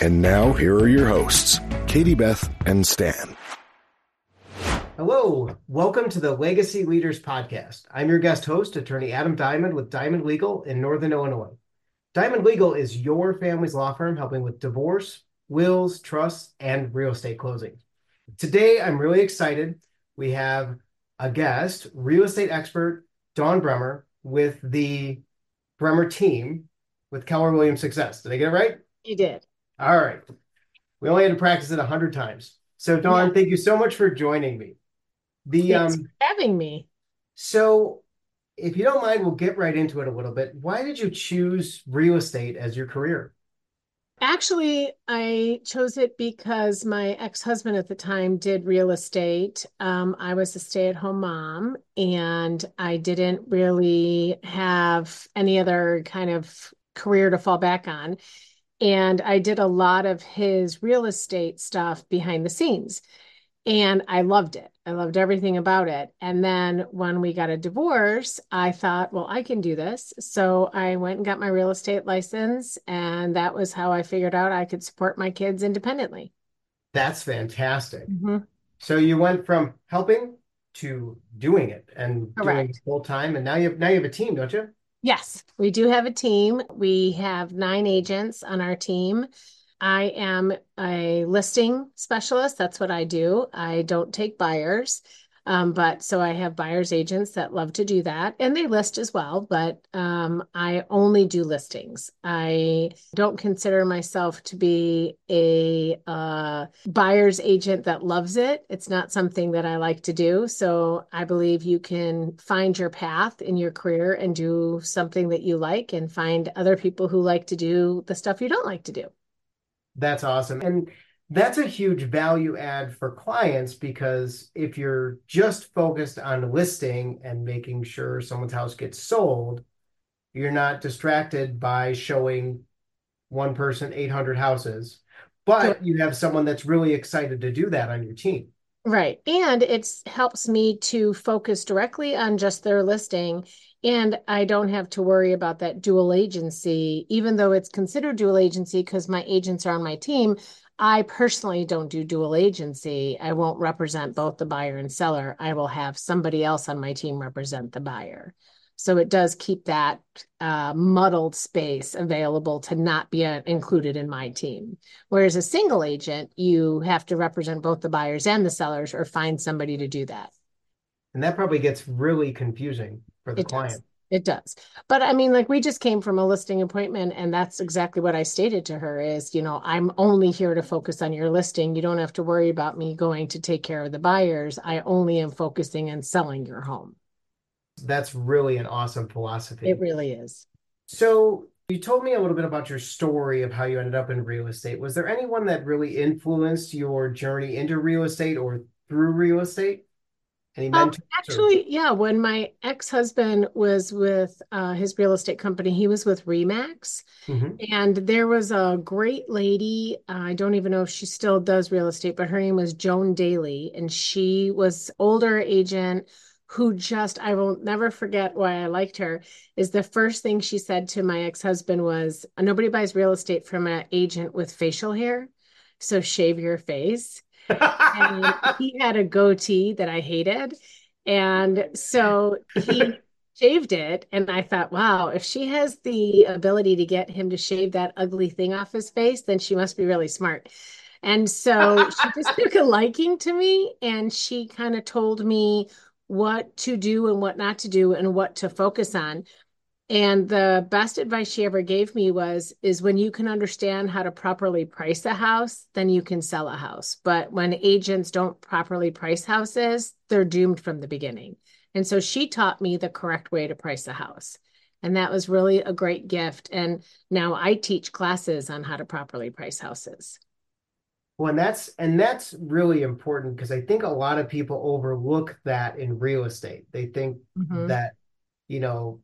And now, here are your hosts, Katie Beth and Stan. Hello, welcome to the Legacy Leaders Podcast. I'm your guest host, attorney Adam Diamond with Diamond Legal in Northern Illinois. Diamond Legal is your family's law firm helping with divorce, wills, trusts, and real estate closing. Today, I'm really excited. We have a guest, real estate expert Dawn Bremer, with the Bremer team with Keller Williams Success. Did I get it right? You did. All right. We only had to practice it a hundred times. So Dawn, yeah. thank you so much for joining me. The Thanks um having me. So if you don't mind, we'll get right into it a little bit. Why did you choose real estate as your career? Actually, I chose it because my ex husband at the time did real estate. Um, I was a stay at home mom and I didn't really have any other kind of career to fall back on. And I did a lot of his real estate stuff behind the scenes and I loved it. I loved everything about it. And then when we got a divorce, I thought, well, I can do this. So I went and got my real estate license. And that was how I figured out I could support my kids independently. That's fantastic. Mm-hmm. So you went from helping to doing it and Correct. doing it full time. And now you have now you have a team, don't you? Yes, we do have a team. We have nine agents on our team. I am a listing specialist. That's what I do. I don't take buyers. Um, but so I have buyers agents that love to do that and they list as well, but um, I only do listings. I don't consider myself to be a uh, buyer's agent that loves it. It's not something that I like to do. So I believe you can find your path in your career and do something that you like and find other people who like to do the stuff you don't like to do. That's awesome. And that's a huge value add for clients because if you're just focused on listing and making sure someone's house gets sold, you're not distracted by showing one person 800 houses, but you have someone that's really excited to do that on your team. Right. And it helps me to focus directly on just their listing. And I don't have to worry about that dual agency, even though it's considered dual agency because my agents are on my team. I personally don't do dual agency. I won't represent both the buyer and seller. I will have somebody else on my team represent the buyer. So it does keep that uh, muddled space available to not be uh, included in my team. Whereas a single agent, you have to represent both the buyers and the sellers or find somebody to do that. And that probably gets really confusing for the it client. Does. It does. But I mean, like we just came from a listing appointment and that's exactly what I stated to her is, you know, I'm only here to focus on your listing. You don't have to worry about me going to take care of the buyers. I only am focusing on selling your home that's really an awesome philosophy. It really is. So you told me a little bit about your story of how you ended up in real estate. Was there anyone that really influenced your journey into real estate or through real estate? Any um, mentors? Um, actually, or... yeah. When my ex-husband was with uh, his real estate company, he was with Remax, mm-hmm. and there was a great lady. Uh, I don't even know if she still does real estate, but her name was Joan Daley, and she was older agent who just I will never forget why I liked her is the first thing she said to my ex-husband was nobody buys real estate from an agent with facial hair so shave your face and he had a goatee that I hated. And so he shaved it. And I thought wow if she has the ability to get him to shave that ugly thing off his face then she must be really smart. And so she just took a liking to me. And she kind of told me what to do and what not to do and what to focus on. And the best advice she ever gave me was is when you can understand how to properly price a house, then you can sell a house. But when agents don't properly price houses, they're doomed from the beginning. And so she taught me the correct way to price a house. And that was really a great gift. And now I teach classes on how to properly price houses. Well, and that's and that's really important because I think a lot of people overlook that in real estate. They think mm-hmm. that, you know,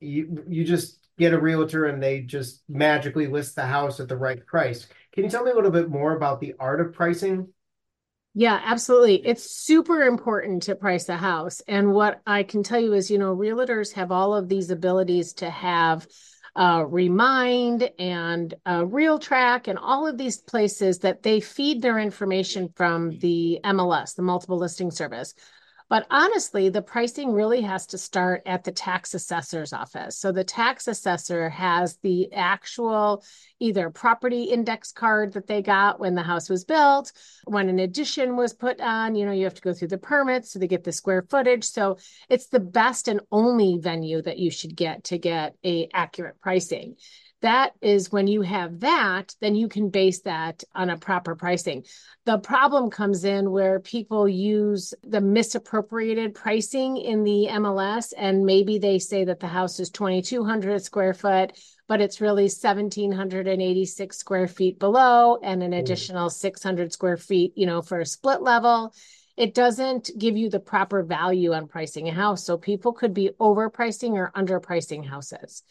you you just get a realtor and they just magically list the house at the right price. Can you tell me a little bit more about the art of pricing? Yeah, absolutely. It's super important to price a house. And what I can tell you is, you know, realtors have all of these abilities to have uh, Remine and uh, RealTrac and all of these places that they feed their information from the MLS, the multiple listing service. But honestly, the pricing really has to start at the tax assessor's office. So the tax assessor has the actual either property index card that they got when the house was built, when an addition was put on, you know, you have to go through the permits so they get the square footage. So it's the best and only venue that you should get to get a accurate pricing that is when you have that, then you can base that on a proper pricing. The problem comes in where people use the misappropriated pricing in the MLS, and maybe they say that the house is 2,200 square foot, but it's really 1,786 square feet below and an mm. additional 600 square feet, you know, for a split level it doesn't give you the proper value on pricing a house. So people could be overpricing or underpricing houses.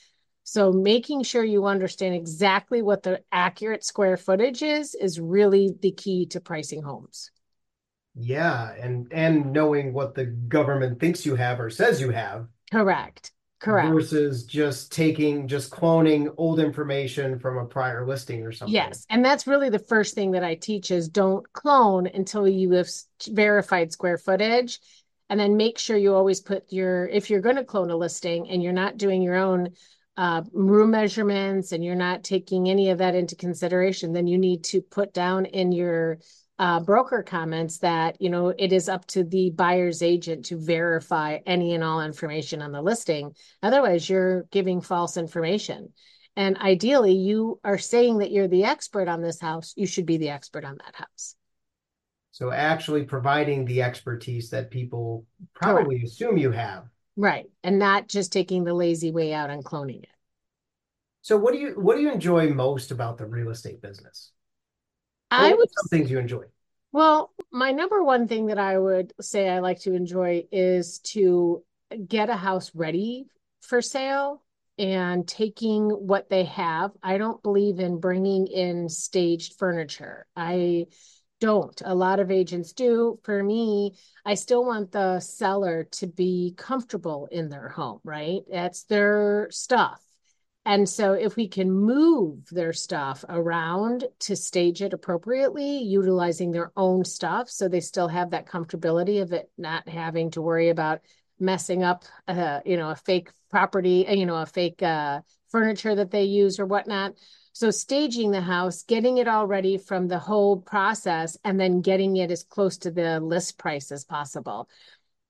So making sure you understand exactly what the accurate square footage is is really the key to pricing homes. Yeah, and and knowing what the government thinks you have or says you have. Correct. Correct. Versus just taking just cloning old information from a prior listing or something. Yes, and that's really the first thing that I teach is don't clone until you have verified square footage and then make sure you always put your if you're going to clone a listing and you're not doing your own uh, room measurements and you're not taking any of that into consideration, then you need to put down in your uh, broker comments that you know it is up to the buyer's agent to verify any and all information on the listing. Otherwise, you're giving false information. And ideally, you are saying that you're the expert on this house. You should be the expert on that house. So, actually providing the expertise that people probably Correct. assume you have. Right. And not just taking the lazy way out and cloning it. So what do you what do you enjoy most about the real estate business? I would some things you enjoy. Well, my number one thing that I would say I like to enjoy is to get a house ready for sale and taking what they have. I don't believe in bringing in staged furniture. I don't. A lot of agents do. For me, I still want the seller to be comfortable in their home, right? That's their stuff. And so, if we can move their stuff around to stage it appropriately, utilizing their own stuff, so they still have that comfortability of it not having to worry about messing up, uh, you know, a fake property, you know, a fake uh, furniture that they use or whatnot. So staging the house, getting it all ready from the whole process, and then getting it as close to the list price as possible.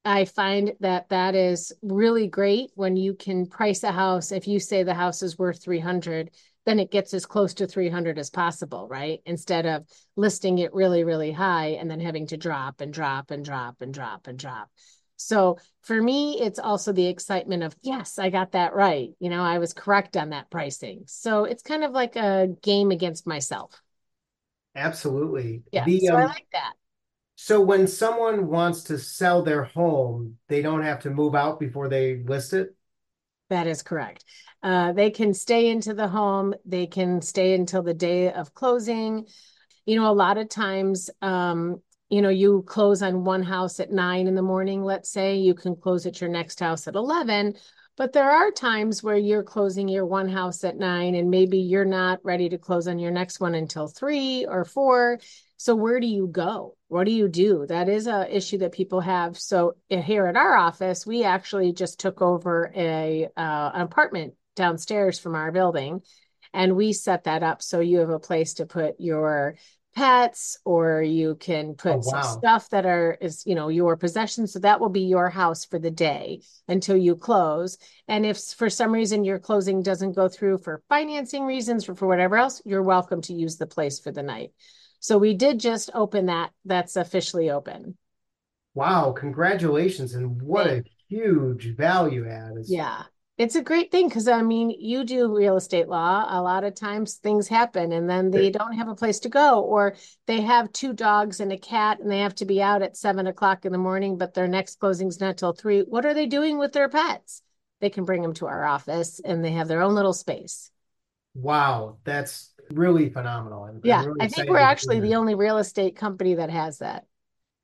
I find that that is really great when you can price a house. If you say the house is worth 300, then it gets as close to 300 as possible, right? Instead of listing it really, really high and then having to drop and drop and drop and drop and drop. So for me, it's also the excitement of, yes, I got that right. You know, I was correct on that pricing. So it's kind of like a game against myself. Absolutely. Yeah. The, so um, I like that. So when someone wants to sell their home, they don't have to move out before they list it? That is correct. Uh, they can stay into the home. They can stay until the day of closing. You know, a lot of times um, you know, you close on one house at nine in the morning, let's say, you can close at your next house at 11. But there are times where you're closing your one house at nine and maybe you're not ready to close on your next one until three or four. So where do you go? What do you do? That is a issue that people have. So eh, here at our office, we actually just took over a uh, an apartment downstairs from our building and we set that up so you have a place to put your pets or you can oh, put oh, wow. some stuff that are is you know your possession so that will be your house for the day until you close. And if for some reason your closing doesn't go through for financing reasons or for whatever else you're welcome to use the place for the night. So we did just open that that's officially open. Wow congratulations and what a huge value add yeah it's a great thing because I mean, you do real estate law. A lot of times things happen and then they don't have a place to go, or they have two dogs and a cat and they have to be out at seven o'clock in the morning, but their next closing's not till three. What are they doing with their pets? They can bring them to our office and they have their own little space. Wow, that's really phenomenal. I'm, yeah, I'm really i think we're actually the only real estate company that has that.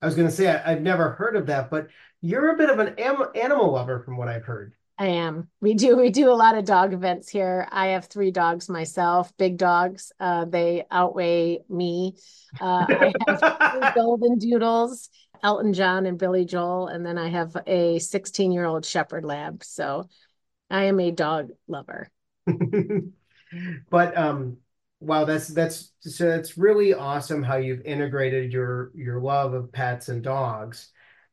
I was going to say I, have never heard of that, but you're a bit of an am- animal lover, from what I've heard. I am. We do. We do a lot of dog events here. I have three dogs myself, big dogs. Uh, they outweigh me. Uh, I have golden doodles, Elton John and Billy Joel, and then I have a 16 year old Shepherd Lab. So I am a dog lover. but um, wow, that's that's so that's really awesome how you've integrated your your love of pets and dogs,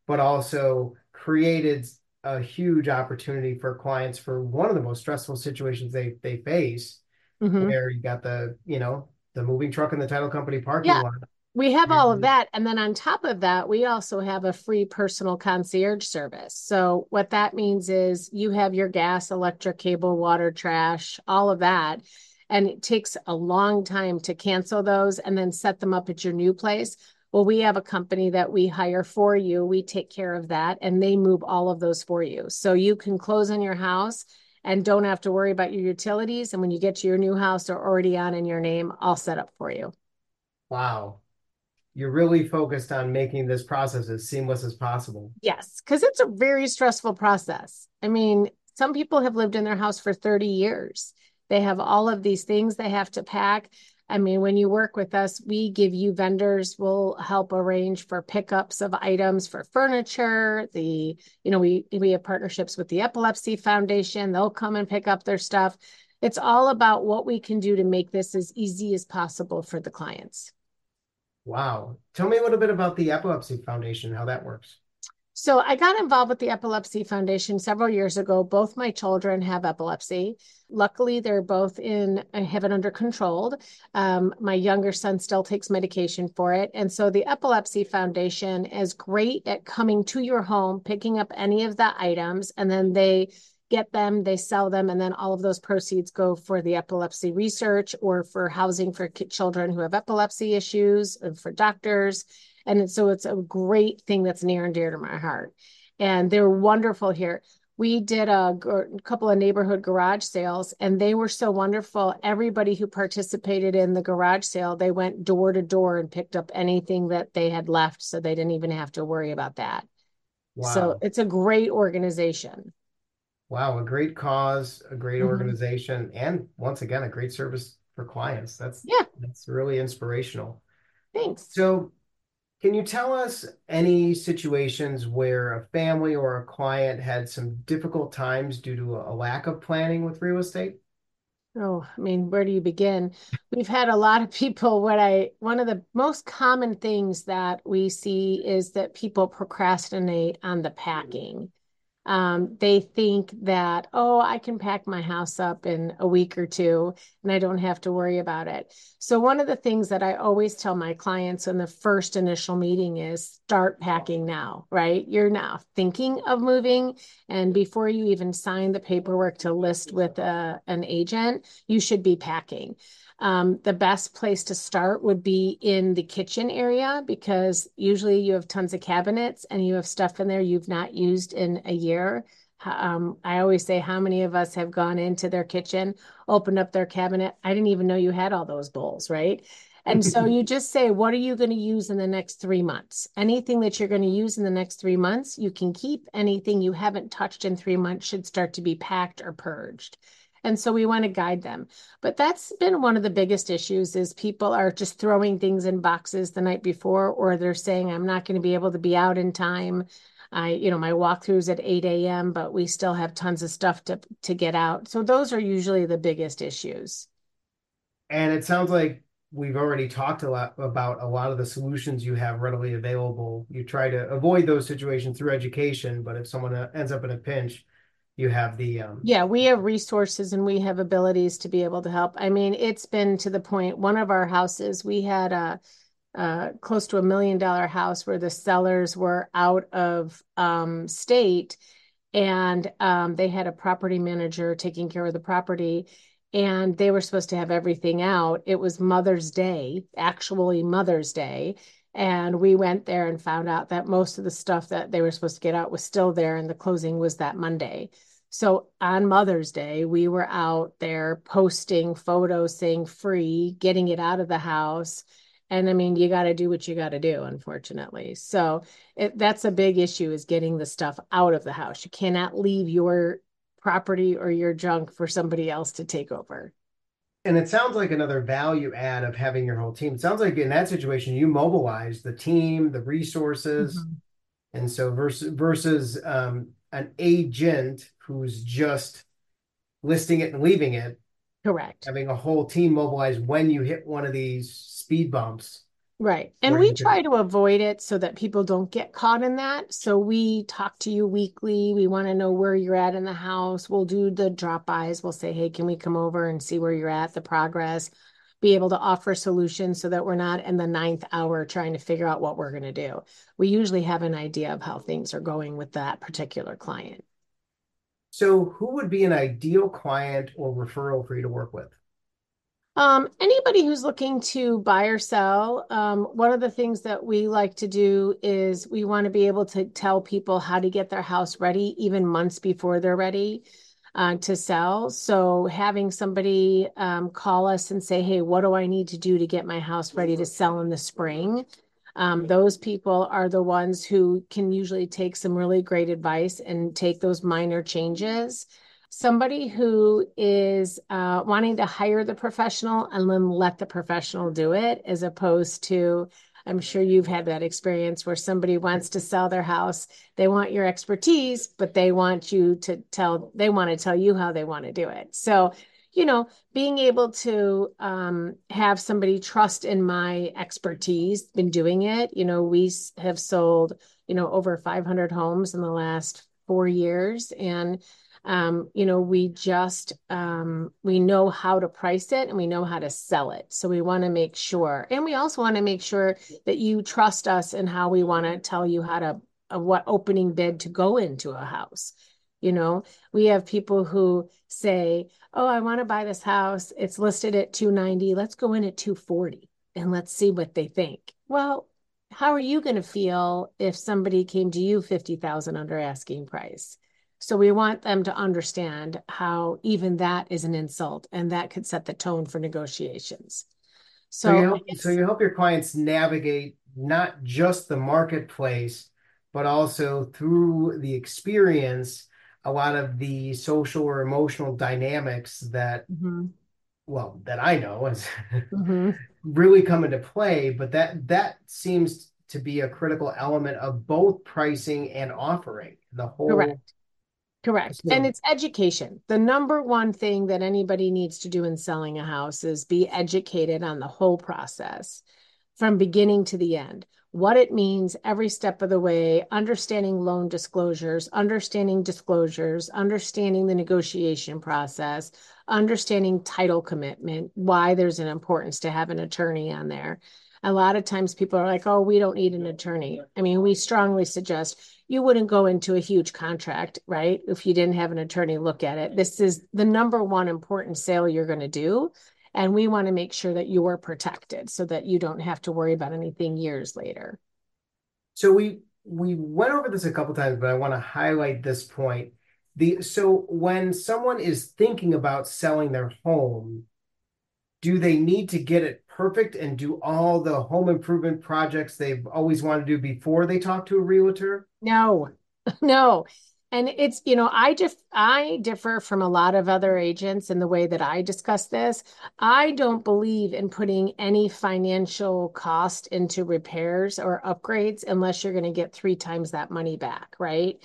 but also created a huge opportunity for clients for one of the most stressful situations they they face mm-hmm. where you got the you know the moving truck and the title company parking yeah. lot. We have all of that. And then on top of that we also have a free personal concierge service. So what that means is you have your gas electric cable water trash all of that. And it takes a long time to cancel those and then set them up at your new place well, we have a company that we hire for you. We take care of that and they move all of those for you. So you can close on your house and don't have to worry about your utilities. And when you get to your new house, they're already on in your name, all set up for you. Wow. You're really focused on making this process as seamless as possible. Yes, because it's a very stressful process. I mean, some people have lived in their house for 30 years. They have all of these things they have to pack. I mean, when you work with us, we give you vendors, we'll help arrange for pickups of items for furniture. The, you know, we we have partnerships with the Epilepsy Foundation. They'll come and pick up their stuff. It's all about what we can do to make this as easy as possible for the clients. Wow. Tell me a little bit about the Epilepsy Foundation, how that works. So I got involved with the Epilepsy Foundation several years ago. Both my children have epilepsy. Luckily, they're both in I have it under control. Um, my younger son still takes medication for it, and so the Epilepsy Foundation is great at coming to your home, picking up any of the items, and then they get them, they sell them, and then all of those proceeds go for the epilepsy research or for housing for children who have epilepsy issues, and for doctors and so it's a great thing that's near and dear to my heart. And they're wonderful here. We did a, a couple of neighborhood garage sales and they were so wonderful. Everybody who participated in the garage sale, they went door to door and picked up anything that they had left. So they didn't even have to worry about that. Wow. So it's a great organization. Wow, a great cause, a great mm-hmm. organization, and once again, a great service for clients. That's yeah, that's really inspirational. Thanks. So can you tell us any situations where a family or a client had some difficult times due to a lack of planning with real estate? Oh, I mean, where do you begin? We've had a lot of people. What I, one of the most common things that we see is that people procrastinate on the packing um, they think that oh i can pack my house up in a week or two and i don't have to worry about it. So one of the things that i always tell my clients in the first initial meeting is start packing now right? You're now thinking of moving. And before you even sign the paperwork to list with a, uh, an agent you should be packing um, the best place to start would be in the kitchen area because usually you have tons of cabinets and you have stuff in there you've not used in a year. Um, I always say, how many of us have gone into their kitchen, opened up their cabinet? I didn't even know you had all those bowls, right? And so you just say, what are you going to use in the next three months? Anything that you're going to use in the next three months, you can keep. Anything you haven't touched in three months should start to be packed or purged. And so we want to guide them. But that's been one of the biggest issues is people are just throwing things in boxes the night before, or they're saying, I'm not going to be able to be out in time. I, you know, my walkthroughs at 8 a.m., but we still have tons of stuff to to get out. So those are usually the biggest issues. And it sounds like we've already talked a lot about a lot of the solutions you have readily available. You try to avoid those situations through education, but if someone uh, ends up in a pinch, you have the um yeah we have resources and we have abilities to be able to help. I mean it's been to the point one of our houses we had a, a close to a million dollar house where the sellers were out of um, state and um, they had a property manager taking care of the property and they were supposed to have everything out. It was mother's day actually mother's day and we went there and found out that most of the stuff that they were supposed to get out was still there and the closing was that monday. So on mother's day we were out there posting photos saying free getting it out of the house. And i mean you got to do what you got to do unfortunately. So it, that's a big issue is getting the stuff out of the house. You cannot leave your property or your junk for somebody else to take over and it sounds like another value add of having your whole team it sounds like in that situation you mobilize the team the resources mm-hmm. and so versus versus um, an agent who's just listing it and leaving it correct having a whole team mobilized when you hit one of these speed bumps. Right. And we try to avoid it so that people don't get caught in that. So we talk to you weekly. We want to know where you're at in the house. We'll do the drop bys. We'll say, hey, can we come over and see where you're at, the progress, be able to offer solutions so that we're not in the ninth hour trying to figure out what we're going to do. We usually have an idea of how things are going with that particular client. So, who would be an ideal client or referral for you to work with? Um, anybody who's looking to buy or sell, um, one of the things that we like to do is we want to be able to tell people how to get their house ready even months before they're ready uh, to sell. So having somebody um, call us and say, hey, what do I need to do to get my house ready to sell in the spring? Um, those people are the ones who can usually take some really great advice and take those minor changes somebody who is uh, wanting to hire the professional and then let the professional do it as opposed to i'm sure you've had that experience where somebody wants to sell their house they want your expertise but they want you to tell they want to tell you how they want to do it. So you know being able to um, have somebody trust in my expertise been doing it you know we have sold you know over 500 homes in the last four years and um, you know, we just um, we know how to price it and we know how to sell it. So we want to make sure, and we also want to make sure that you trust us in how we want to tell you how to uh, what opening bid to go into a house. You know, we have people who say, "Oh, I want to buy this house. It's listed at 290. Let's go in at 240 and let's see what they think." Well, how are you going to feel if somebody came to you 50,000 under asking price? So we want them to understand how even that is an insult and that could set the tone for negotiations. So, so, you, help, so you help your clients navigate not just the marketplace, but also through the experience, a lot of the social or emotional dynamics that, mm-hmm. well, that I know is mm-hmm. really come into play. But that that seems to be a critical element of both pricing and offering the whole Correct Correct. And it's education. The number one thing that anybody needs to do in selling a house is be educated on the whole process from beginning to the end. What it means every step of the way, understanding loan disclosures, understanding disclosures, understanding the negotiation process, understanding title commitment, why there's an importance to have an attorney on there. A lot of times people are like, oh, we don't need an attorney. I mean, we strongly suggest you wouldn't go into a huge contract, right? If you didn't have an attorney look at it. This is the number one important sale you're going to do. And we want to make sure that you're protected so that you don't have to worry about anything years later. So we we went over this a couple times, but I want to highlight this point. The so when someone is thinking about selling their home, do they need to get it perfect and do all the home improvement projects they've always wanted to do before they talk to a realtor? No, no. And it's, you know, I just, I differ from a lot of other agents in the way that I discuss this. I don't believe in putting any financial cost into repairs or upgrades unless you're going to get three times that money back, right?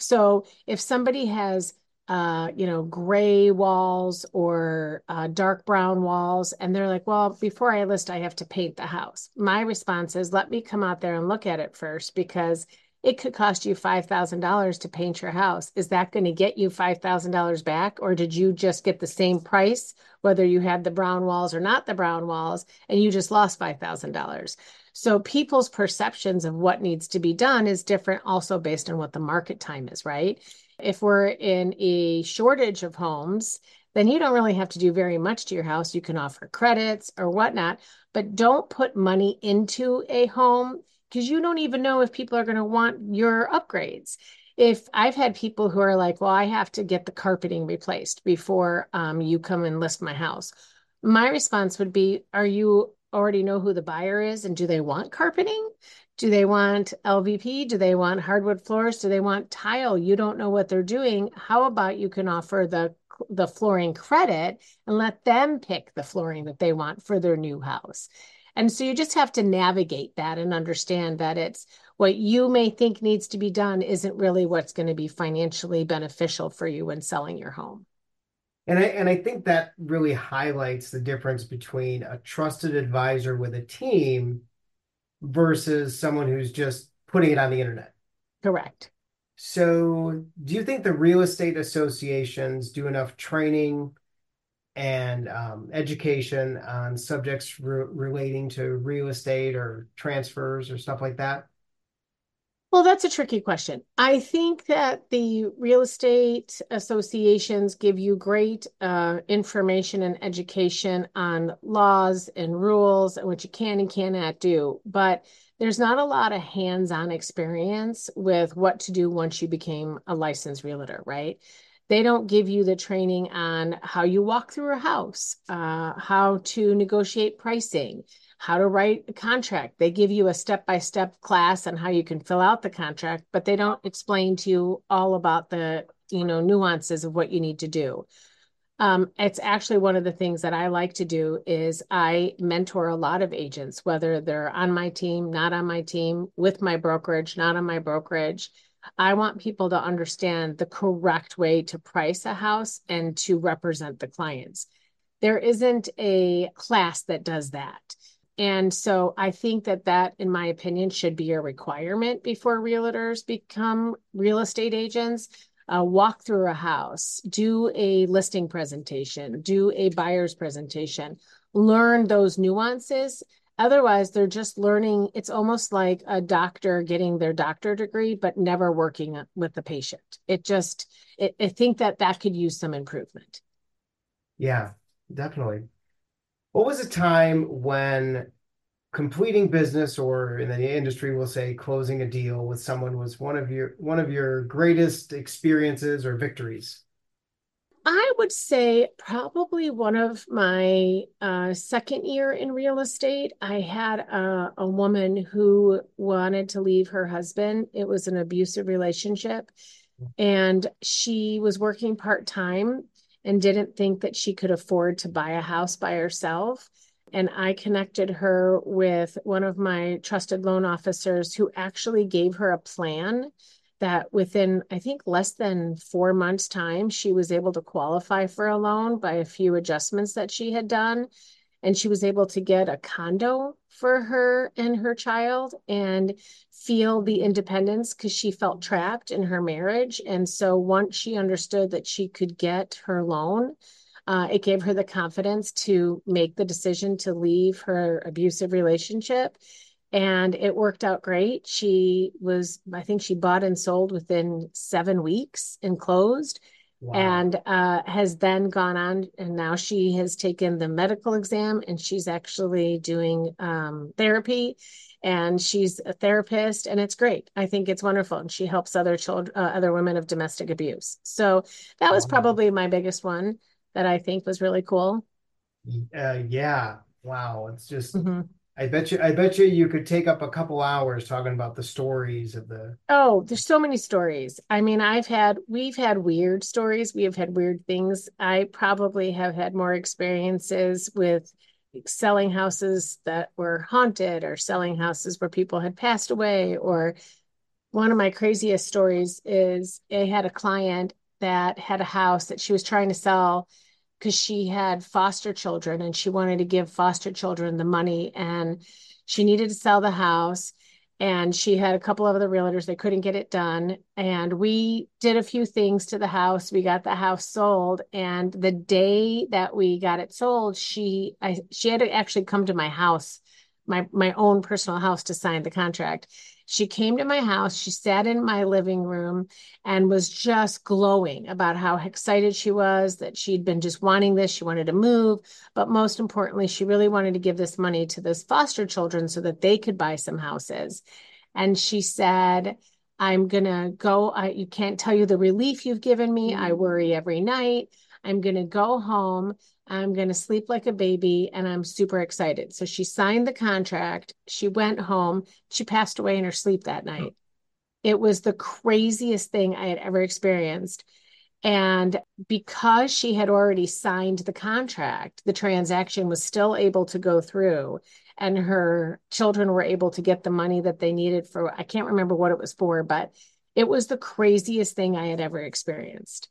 So if somebody has uh, you know, gray walls or uh, dark brown walls. And they're like, well, before I list, I have to paint the house. My response is, let me come out there and look at it first because it could cost you $5,000 to paint your house. Is that going to get you $5,000 back? Or did you just get the same price, whether you had the brown walls or not the brown walls, and you just lost $5,000? So people's perceptions of what needs to be done is different also based on what the market time is, right? If we're in a shortage of homes, then you don't really have to do very much to your house. You can offer credits or whatnot, but don't put money into a home because you don't even know if people are going to want your upgrades. If I've had people who are like, well, I have to get the carpeting replaced before um, you come and list my house. My response would be, are you already know who the buyer is and do they want carpeting? Do they want LVP? Do they want hardwood floors? Do they want tile? You don't know what they're doing. How about you can offer the the flooring credit and let them pick the flooring that they want for their new house. And so you just have to navigate that and understand that it's what you may think needs to be done isn't really what's going to be financially beneficial for you when selling your home. And I and I think that really highlights the difference between a trusted advisor with a team versus someone who's just putting it on the internet. Correct. So, do you think the real estate associations do enough training and um, education on subjects re- relating to real estate or transfers or stuff like that? Well, that's a tricky question. I think that the real estate associations give you great uh, information and education on laws and rules and what you can and cannot do. But there's not a lot of hands-on experience with what to do once you became a licensed realtor, right? They don't give you the training on how you walk through a house, uh, how to negotiate pricing, how to write a contract. They give you a step-by-step class on how you can fill out the contract, but they don't explain to you all about the, you know, nuances of what you need to do. Um, it's actually one of the things that I like to do is I mentor a lot of agents, whether they're on my team, not on my team, with my brokerage, not on my brokerage. I want people to understand the correct way to price a house and to represent the clients. There isn't a class that does that. And so I think that that, in my opinion, should be a requirement before realtors become real estate agents uh, walk through a house, do a listing presentation, do a buyer's presentation, learn those nuances. Otherwise, they're just learning. It's almost like a doctor getting their doctor degree, but never working with the patient. It just, it, I think that that could use some improvement. Yeah, definitely. What was a time when completing business or in the industry we'll say closing a deal with someone was one of your one of your greatest experiences or victories? I would say probably one of my uh, second year in real estate i had a, a woman who wanted to leave her husband. It was an abusive relationship. And she was working part-time and didn't think that she could afford to buy a house by herself and I connected her with one of my trusted loan officers who actually gave her a plan that within, I think, less than four months' time, she was able to qualify for a loan by a few adjustments that she had done. And she was able to get a condo for her and her child and feel the independence because she felt trapped in her marriage. And so once she understood that she could get her loan, uh, it gave her the confidence to make the decision to leave her abusive relationship. And it worked out great. She was, I think she bought and sold within seven weeks and closed. Wow. and uh, has then gone on and now she has taken the medical exam and she's actually doing um, therapy and she's a therapist and it's great i think it's wonderful and she helps other children uh, other women of domestic abuse so that was wow. probably my biggest one that I think was really cool. Uh, yeah. Wow. It's just, mm-hmm. I bet you, I bet you you could take up a couple hours talking about the stories of the. Oh, there's so many stories. I mean, I've had, we've had weird stories. We have had weird things. I probably have had more experiences with selling houses that were haunted or selling houses where people had passed away or one of my craziest stories is I had a client that had a house that she was trying to sell because she had foster children and she wanted to give foster children the money and she needed to sell the house and she had a couple of other realtors they couldn't get it done. And we did a few things to the house we got the house sold and the day that we got it sold she I she had to actually come to my house my my own personal house to sign the contract. She came to my house, she sat in my living room and was just glowing about how excited she was that she'd been just wanting this, she wanted to move, but most importantly, she really wanted to give this money to those foster children so that they could buy some houses. And she said, I'm going to go. I, you can't tell you the relief you've given me. I mm-hmm. worry every night. I'm going to go home. I'm going to sleep like a baby and I'm super excited. So she signed the contract. She went home. She passed away in her sleep that oh. night. It was the craziest thing I had ever experienced. And because she had already signed the contract, the transaction was still able to go through and her children were able to get the money that they needed for I can't remember what it was for, but it was the craziest thing I had ever experienced.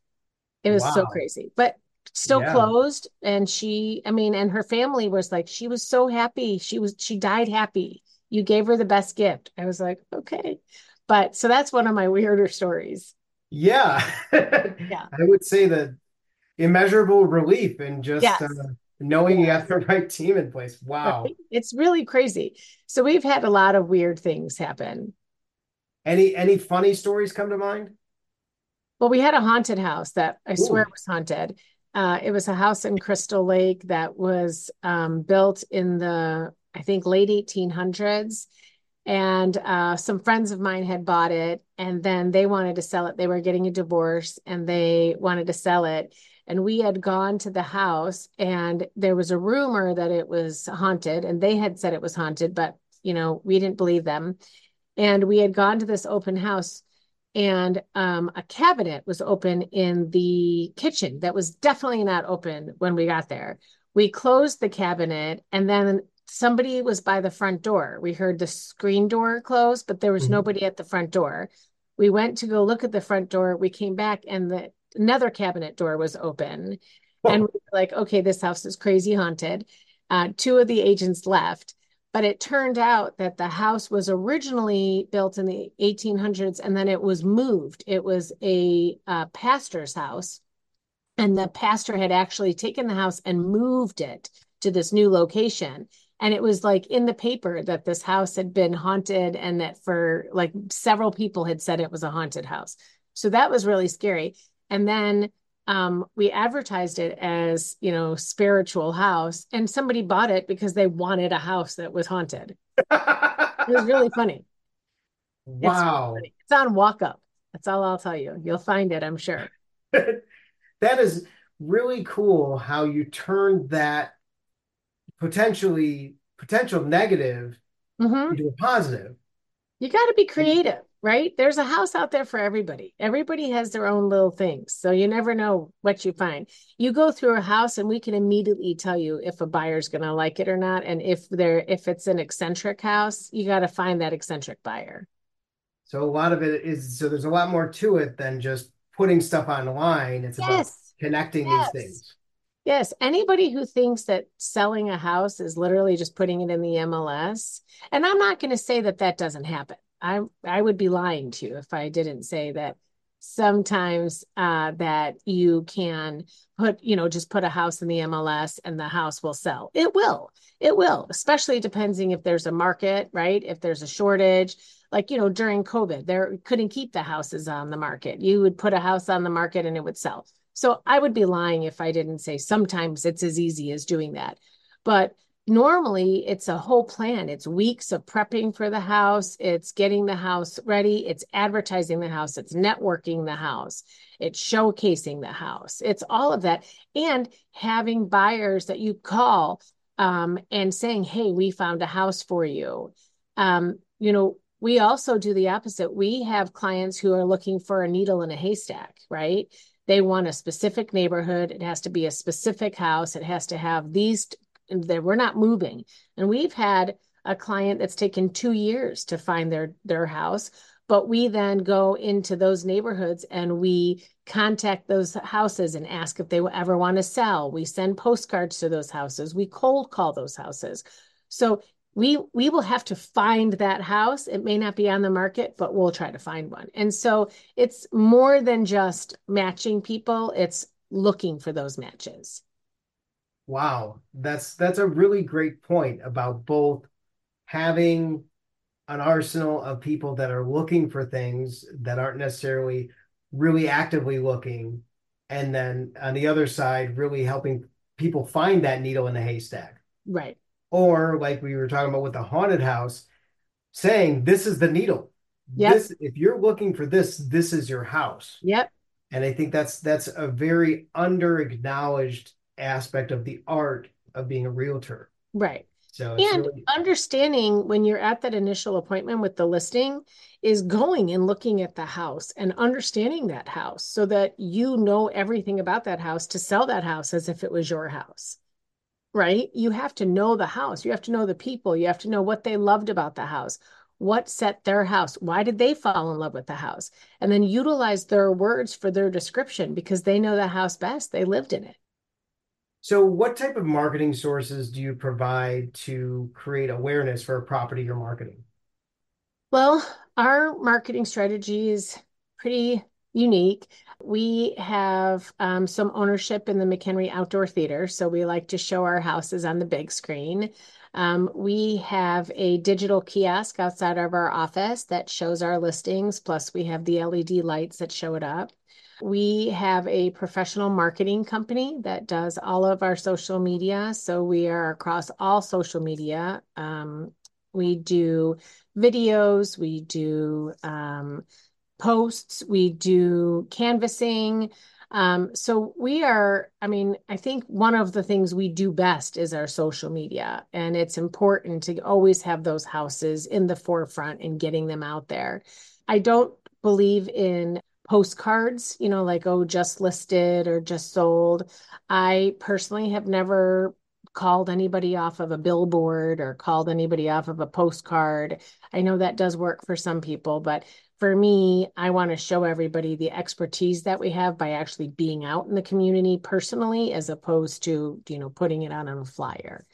It was wow. so crazy, but still yeah. closed. And she, I mean, and her family was like, she was so happy. She was, she died happy. You gave her the best gift. I was like, okay. But so that's one of my weirder stories. Yeah. yeah. I would say that immeasurable relief and just yes. uh, knowing you have the right team in place. Wow. It's really crazy. So we've had a lot of weird things happen. Any any funny stories come to mind? Well, we had a haunted house that I Ooh. swear was haunted. Uh, it was a house in Crystal Lake that was um, built in the, I think, late 1800s. And uh, some friends of mine had bought it and then they wanted to sell it. They were getting a divorce and they wanted to sell it. And we had gone to the house and there was a rumor that it was haunted and they had said it was haunted, but, you know, we didn't believe them. And we had gone to this open house and um, a cabinet was open in the kitchen that was definitely not open when we got there. We closed the cabinet and then somebody was by the front door. We heard the screen door close, but there was mm-hmm. nobody at the front door. We went to go look at the front door. We came back and the another cabinet door was open. Oh. And we were like, okay, this house is crazy haunted. Uh, two of the agents left. But it turned out that the house was originally built in the 1800s and then it was moved. It was a uh, pastor's house. And the pastor had actually taken the house and moved it to this new location. And it was like in the paper that this house had been haunted and that for like several people had said it was a haunted house. So that was really scary. And then um, we advertised it as you know spiritual house and somebody bought it because they wanted a house that was haunted. It was really funny. Wow. it's, it's on walk up that's all i'll tell you. You'll find it i'm sure. That is really cool how you turned that potentially potential negative mm-hmm. into a positive. You got to be creative right? There's a house out there for everybody. Everybody has their own little things. So you never know what you find. You go through a house and we can immediately tell you if a buyer's going to like it or not and if they're if it's an eccentric house, you got to find that eccentric buyer. So a lot of it is so there's a lot more to it than just putting stuff online. It's yes. about connecting yes. these things. Yes, anybody who thinks that selling a house is literally just putting it in the MLS, and I'm not going to say that that doesn't happen. I I would be lying to you if I didn't say that sometimes uh, that you can put you know just put a house in the MLS and the house will sell. It will. It will, especially depending if there's a market, right? If there's a shortage, like you know during COVID, there couldn't keep the houses on the market. You would put a house on the market and it would sell. So I would be lying if I didn't say sometimes it's as easy as doing that. But normally it's a whole plan. It's weeks of prepping for the house, it's getting the house ready, it's advertising the house, it's networking the house, it's showcasing the house, it's all of that. And having buyers that you call um, and saying, hey, we found a house for you. Um, you know, we also do the opposite. We have clients who are looking for a needle in a haystack, right? They want a specific neighborhood. It has to be a specific house. It has to have these that we're not moving. And we've had a client that's taken two years to find their their house but we then go into those neighborhoods and we contact those houses and ask if they will ever want to sell. We send postcards to those houses. We cold call those houses. So we we will have to find that house. It may not be on the market but we'll try to find one. And so it's more than just matching people. It's looking for those matches Wow, that's that's a really great point about both having an arsenal of people that are looking for things that aren't necessarily really actively looking and then on the other side really helping people find that needle in the haystack. Right. Or like we were talking about with the haunted house saying this is the needle. Yep. this if you're looking for this this is your house. Yep. And i think that's that's a very under acknowledged aspect of the art of being a realtor right so and really... understanding when you're at that initial appointment with the listing is going and looking at the house and understanding that house so that you know everything about that house to sell that house as if it was your house. Right? You have to know the house. You have to know the people. You have to know what they loved about the house. What set their house? Why did they fall in love with the house? And then utilize their words for their description because they know the house best. They lived in it. So, what type of marketing sources do you provide to create awareness for a property you're marketing? Well, our marketing strategy is pretty unique. We have um, some ownership in the McHenry Outdoor Theater, so we like to show our houses on the big screen. Um, we have a digital kiosk outside of our office that shows our listings, plus, we have the LED lights that show it up. We have a professional marketing company that does all of our social media. So we are across all social media. Um, we do videos, we do um, posts, we do canvassing. Um, so we are, I mean, I think one of the things we do best is our social media, and it's important to always have those houses in the forefront and getting them out there. I don't believe in postcards, you know, like, oh, just listed or just sold. I personally have never called anybody off of a billboard or called anybody off of a postcard. I know that does work for some people, but for me, I want to show everybody the expertise that we have by actually being out in the community personally, as opposed to, you know, putting it out on a flyer.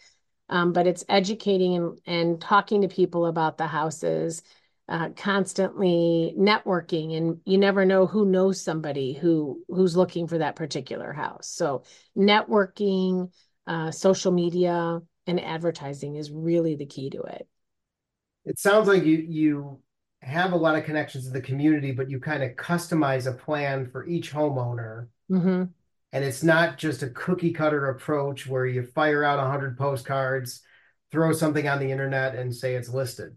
Um, but it's educating and, and talking to people about the houses, uh, constantly networking and you never know who knows somebody who who's looking for that particular house. So networking uh, social media and advertising is really the key to it. It sounds like you you have a lot of connections to the community but you kind of customize a plan for each homeowner. Mm-hmm. and it's not just a cookie cutter approach where you fire out 100 postcards throw something on the internet and say it's listed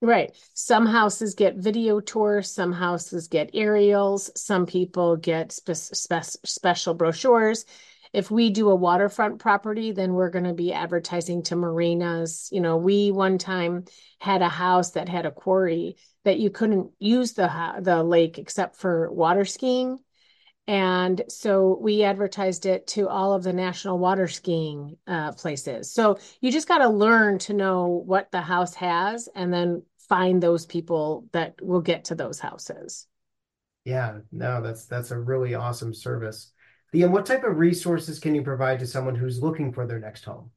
Right. Some houses get video tours, some houses get aerials, some people get spe- spe- special brochures. If we do a waterfront property, then we're going to be advertising to marinas. You know, we one time had a house that had a quarry that you couldn't use the the lake except for water skiing. And so we advertised it to all of the national water skiing uh, places. So you just got to learn to know what the house has and then find those people that will get to those houses. Yeah, no, that's that's a really awesome service. Liam, what type of resources can you provide to someone who's looking for their next home?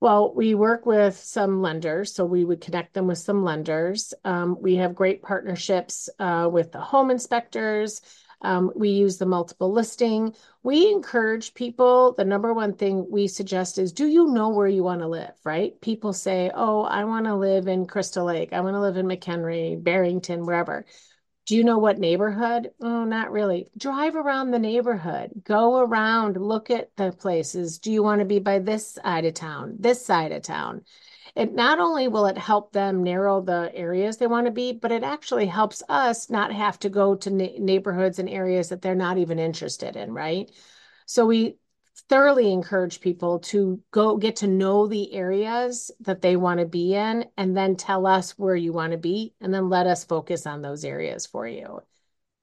Well, we work with some lenders, so we would connect them with some lenders. Um, we have great partnerships uh, with the home inspectors. Um, we use the multiple listing. We encourage people. The number one thing we suggest is do you know where you want to live, right? People say, oh, I want to live in Crystal Lake. I want to live in McHenry, Barrington, wherever. Do you know what neighborhood? Oh, not really. Drive around the neighborhood, go around, look at the places. Do you want to be by this side of town, this side of town? It not only will it help them narrow the areas they want to be, but it actually helps us not have to go to na- neighborhoods and areas that they're not even interested in, right? So we thoroughly encourage people to go get to know the areas that they want to be in and then tell us where you want to be and then let us focus on those areas for you.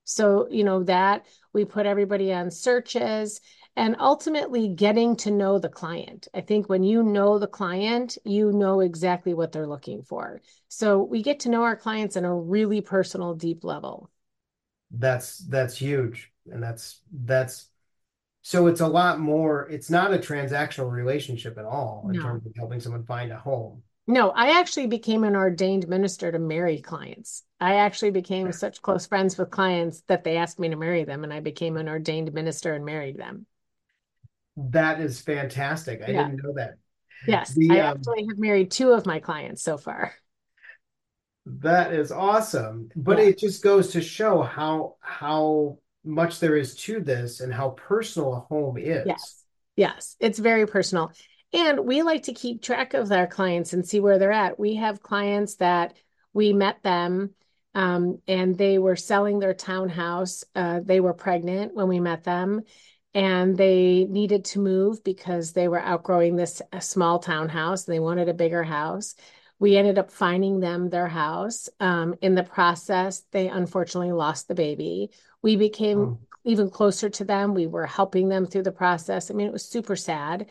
So, you know, that we put everybody on searches and ultimately getting to know the client. I think when you know the client, you know exactly what they're looking for. So we get to know our clients in a really personal, deep level. That's that's huge. And that's that's so it's a lot more, it's not a transactional relationship at all in no. terms of helping someone find a home. No, I actually became an ordained minister to marry clients. I actually became such close friends with clients that they asked me to marry them, and I became an ordained minister and married them. That is fantastic. I yeah. didn't know that. Yes, the, I um, actually have married two of my clients so far. That is awesome. But yeah. it just goes to show how how much there is to this and how personal a home is. Yes. Yes, it's very personal. And we like to keep track of our clients and see where they're at. We have clients that we met them um, and they were selling their townhouse. Uh, they were pregnant when we met them and they needed to move because they were outgrowing this small townhouse. And they wanted a bigger house. We ended up finding them their house. Um, in the process, they unfortunately lost the baby. We became oh. even closer to them. We were helping them through the process. I mean, it was super sad.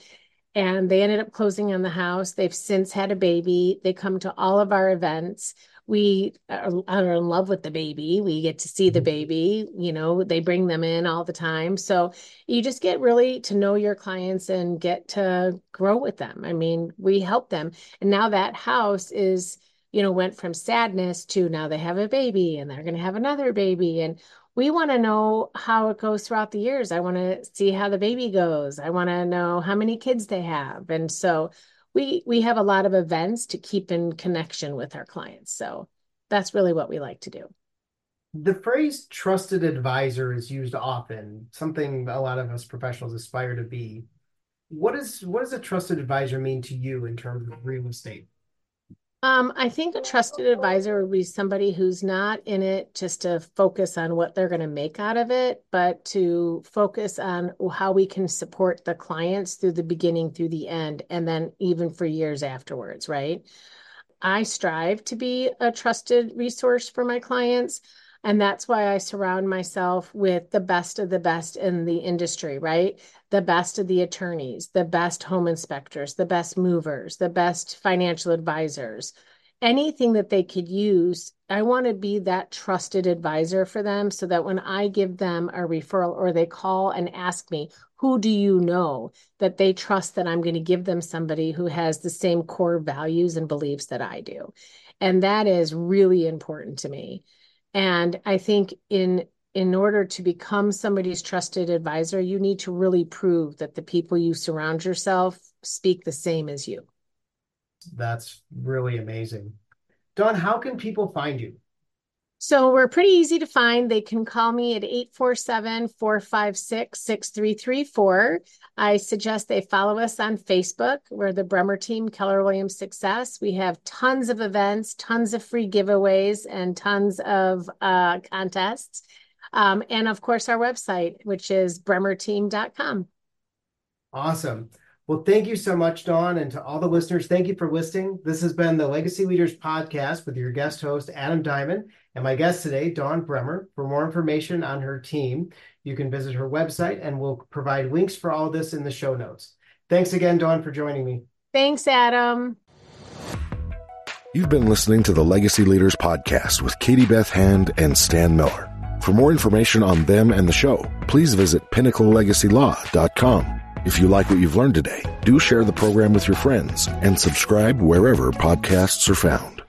And they ended up closing on the house. They've since had a baby. They come to all of our events we are in love with the baby. We get to see the mm-hmm. baby, you know, they bring them in all the time. So you just get really to know your clients and get to grow with them. I mean, we help them. And now that house is, you know, went from sadness to now they have a baby and they're going to have another baby. And we want to know how it goes throughout the years. I want to see how the baby goes. I want to know how many kids they have. And so we we have a lot of events to keep in connection with our clients. So that's really what we like to do. The phrase trusted advisor is used often, something a lot of us professionals aspire to be. What is what does a trusted advisor mean to you in terms of real estate? Um, I think a trusted advisor would be somebody who's not in it just to focus on what they're going to make out of it, but to focus on how we can support the clients through the beginning, through the end, and then even for years afterwards, right? I strive to be a trusted resource for my clients. And that's why I surround myself with the best of the best in the industry, right? The best of the attorneys, the best home inspectors, the best movers, the best financial advisors, anything that they could use. I want to be that trusted advisor for them so that when I give them a referral or they call and ask me, who do you know that they trust that I'm going to give them somebody who has the same core values and beliefs that I do? And that is really important to me. And I think in in order to become somebody's trusted advisor, you need to really prove that the people you surround yourself speak the same as you. That's really amazing. Dawn, how can people find you? So we're pretty easy to find. They can call me at 847 456 6334. I suggest they follow us on Facebook. We're the Bremer Team Keller Williams Success. We have tons of events, tons of free giveaways, and tons of uh, contests. Um, and of course, our website, which is bremerteam.com. Awesome. Well, thank you so much, Dawn, and to all the listeners, thank you for listening. This has been the Legacy Leaders Podcast with your guest host, Adam Diamond, and my guest today, Dawn Bremer. For more information on her team, you can visit her website, and we'll provide links for all this in the show notes. Thanks again, Dawn, for joining me. Thanks, Adam. You've been listening to the Legacy Leaders Podcast with Katie Beth Hand and Stan Miller. For more information on them and the show, please visit pinnaclelegacylaw.com. If you like what you've learned today, do share the program with your friends and subscribe wherever podcasts are found.